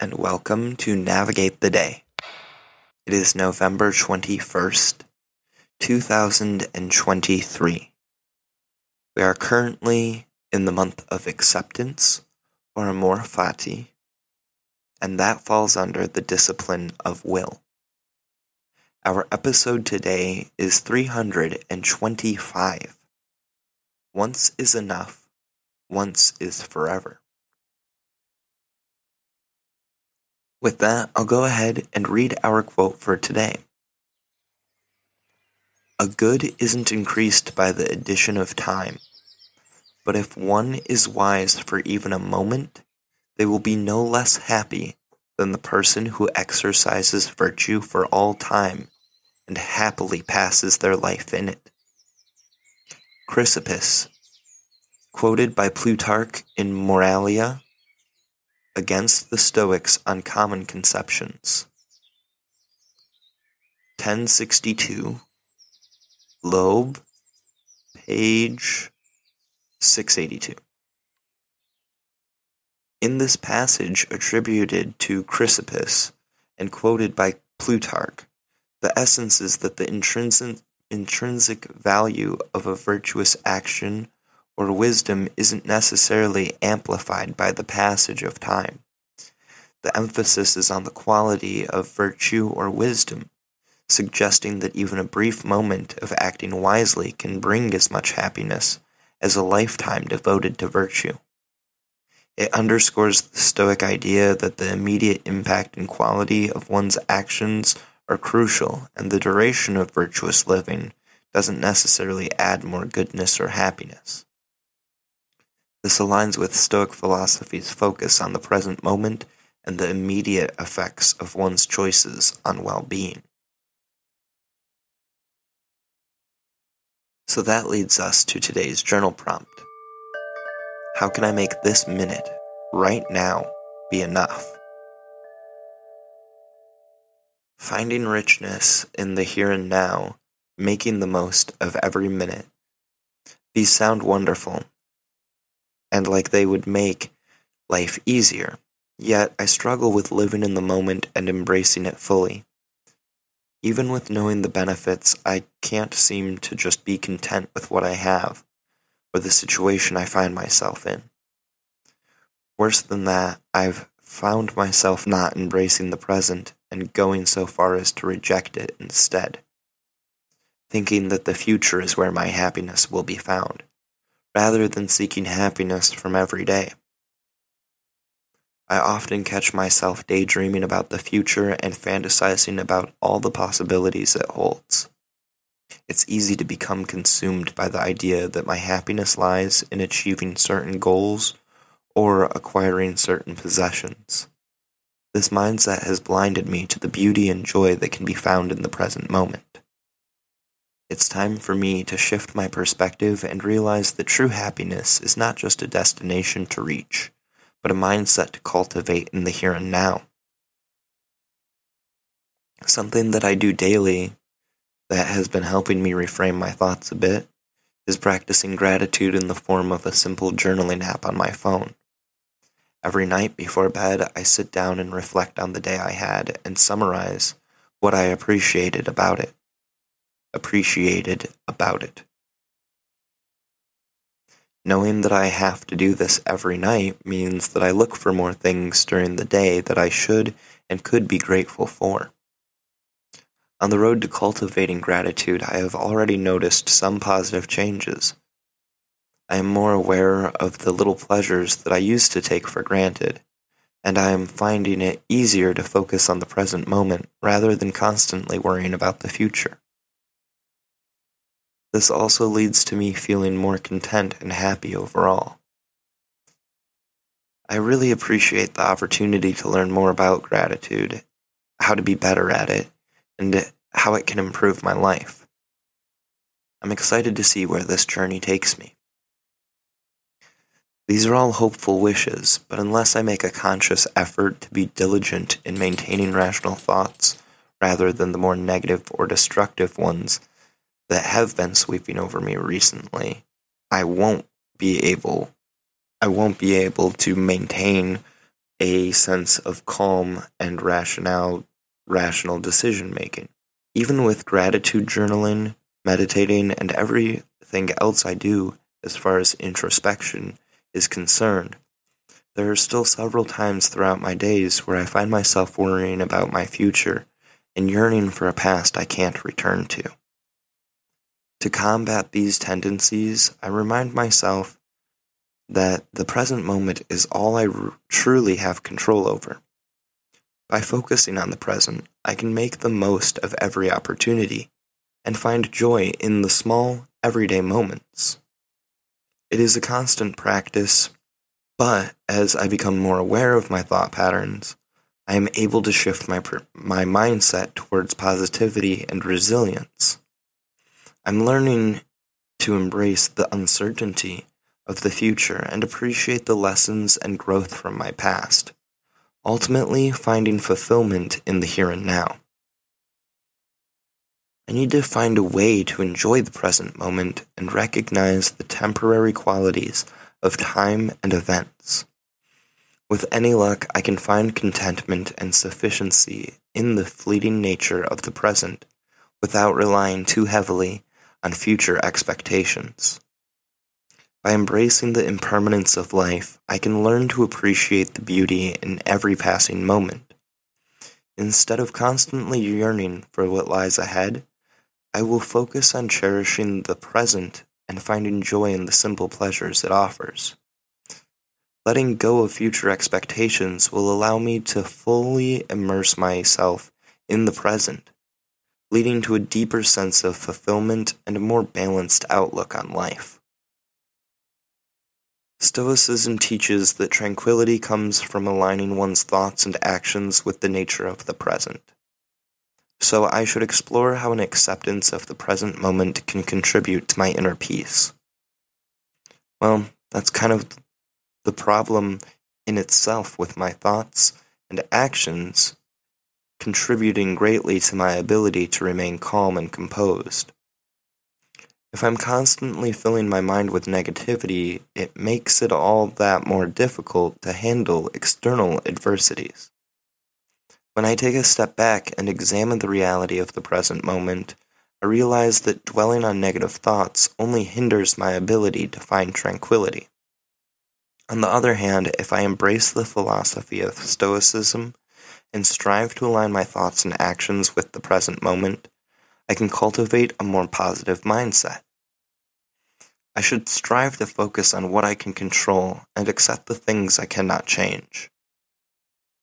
and welcome to Navigate the Day. It is November 21st, 2023. We are currently in the month of acceptance, or amor fati, and that falls under the discipline of will. Our episode today is 325. Once is enough, once is forever. With that, I'll go ahead and read our quote for today. A good isn't increased by the addition of time, but if one is wise for even a moment, they will be no less happy than the person who exercises virtue for all time and happily passes their life in it. Chrysippus, quoted by Plutarch in Moralia against the Stoics on common conceptions. 1062, Loeb, page 682. In this passage attributed to Chrysippus and quoted by Plutarch, the essence is that the intrinsic, intrinsic value of a virtuous action or wisdom isn't necessarily amplified by the passage of time. The emphasis is on the quality of virtue or wisdom, suggesting that even a brief moment of acting wisely can bring as much happiness as a lifetime devoted to virtue. It underscores the Stoic idea that the immediate impact and quality of one's actions are crucial, and the duration of virtuous living doesn't necessarily add more goodness or happiness. This aligns with Stoic philosophy's focus on the present moment and the immediate effects of one's choices on well being. So that leads us to today's journal prompt. How can I make this minute, right now, be enough? Finding richness in the here and now, making the most of every minute. These sound wonderful, and like they would make life easier. Yet I struggle with living in the moment and embracing it fully. Even with knowing the benefits, I can't seem to just be content with what I have, or the situation I find myself in. Worse than that, I've found myself not embracing the present and going so far as to reject it instead, thinking that the future is where my happiness will be found rather than seeking happiness from every day. I often catch myself daydreaming about the future and fantasizing about all the possibilities it holds. It's easy to become consumed by the idea that my happiness lies in achieving certain goals or acquiring certain possessions. This mindset has blinded me to the beauty and joy that can be found in the present moment. It's time for me to shift my perspective and realize that true happiness is not just a destination to reach, but a mindset to cultivate in the here and now. Something that I do daily that has been helping me reframe my thoughts a bit is practicing gratitude in the form of a simple journaling app on my phone. Every night before bed, I sit down and reflect on the day I had and summarize what I appreciated about it appreciated about it. Knowing that I have to do this every night means that I look for more things during the day that I should and could be grateful for. On the road to cultivating gratitude, I have already noticed some positive changes. I am more aware of the little pleasures that I used to take for granted, and I am finding it easier to focus on the present moment rather than constantly worrying about the future. This also leads to me feeling more content and happy overall. I really appreciate the opportunity to learn more about gratitude. how to be better at it and how it can improve my life. I'm excited to see where this journey takes me. These are all hopeful wishes, but unless I make a conscious effort to be diligent in maintaining rational thoughts rather than the more negative or destructive ones that have been sweeping over me recently, I won't be able I won't be able to maintain a sense of calm and rationale rational decision making. Even with gratitude journaling, meditating, and everything else I do as far as introspection is concerned, there are still several times throughout my days where I find myself worrying about my future and yearning for a past I can't return to. To combat these tendencies, I remind myself that the present moment is all I r- truly have control over. By focusing on the present, I can make the most of every opportunity and find joy in the small, everyday moments. It is a constant practice, but as I become more aware of my thought patterns, I am able to shift my, my mindset towards positivity and resilience. I'm learning to embrace the uncertainty of the future and appreciate the lessons and growth from my past, ultimately finding fulfillment in the here and now. I need to find a way to enjoy the present moment and recognize the temporary qualities of time and events. With any luck, I can find contentment and sufficiency in the fleeting nature of the present without relying too heavily on future expectations. By embracing the impermanence of life, I can learn to appreciate the beauty in every passing moment. Instead of constantly yearning for what lies ahead, I will focus on cherishing the present and finding joy in the simple pleasures it offers. Letting go of future expectations will allow me to fully immerse myself in the present, leading to a deeper sense of fulfillment and a more balanced outlook on life. Stoicism teaches that tranquility comes from aligning one's thoughts and actions with the nature of the present so I should explore how an acceptance of the present moment can contribute to my inner peace. Well, that's kind of the problem in itself with my thoughts and actions contributing greatly to my ability to remain calm and composed. If I'm constantly filling my mind with negativity, it makes it all that more difficult to handle external adversities. When I take a step back and examine the reality of the present moment, I realize that dwelling on negative thoughts only hinders my ability to find tranquility. On the other hand, if I embrace the philosophy of Stoicism and strive to align my thoughts and actions with the present moment, I can cultivate a more positive mindset. I should strive to focus on what I can control and accept the things I cannot change.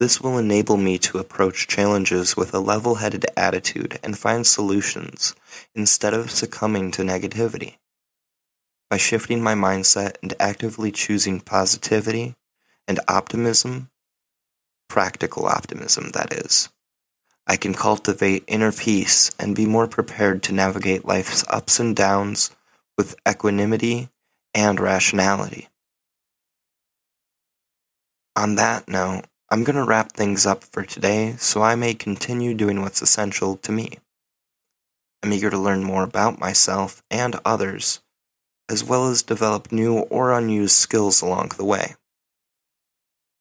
This will enable me to approach challenges with a level headed attitude and find solutions instead of succumbing to negativity. By shifting my mindset and actively choosing positivity and optimism, practical optimism, that is, I can cultivate inner peace and be more prepared to navigate life's ups and downs with equanimity and rationality. On that note, I'm going to wrap things up for today so I may continue doing what's essential to me. I'm eager to learn more about myself and others, as well as develop new or unused skills along the way.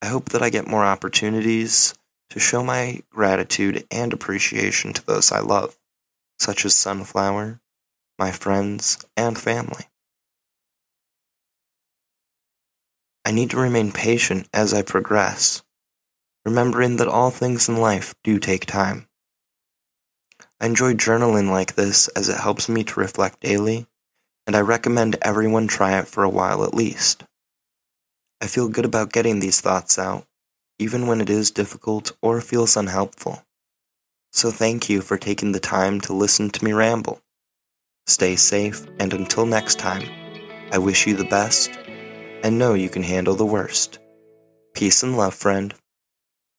I hope that I get more opportunities to show my gratitude and appreciation to those I love, such as Sunflower, my friends, and family. I need to remain patient as I progress remembering that all things in life do take time. I enjoy journaling like this as it helps me to reflect daily, and I recommend everyone try it for a while at least. I feel good about getting these thoughts out, even when it is difficult or feels unhelpful. So thank you for taking the time to listen to me ramble. Stay safe, and until next time, I wish you the best, and know you can handle the worst. Peace and love, friend.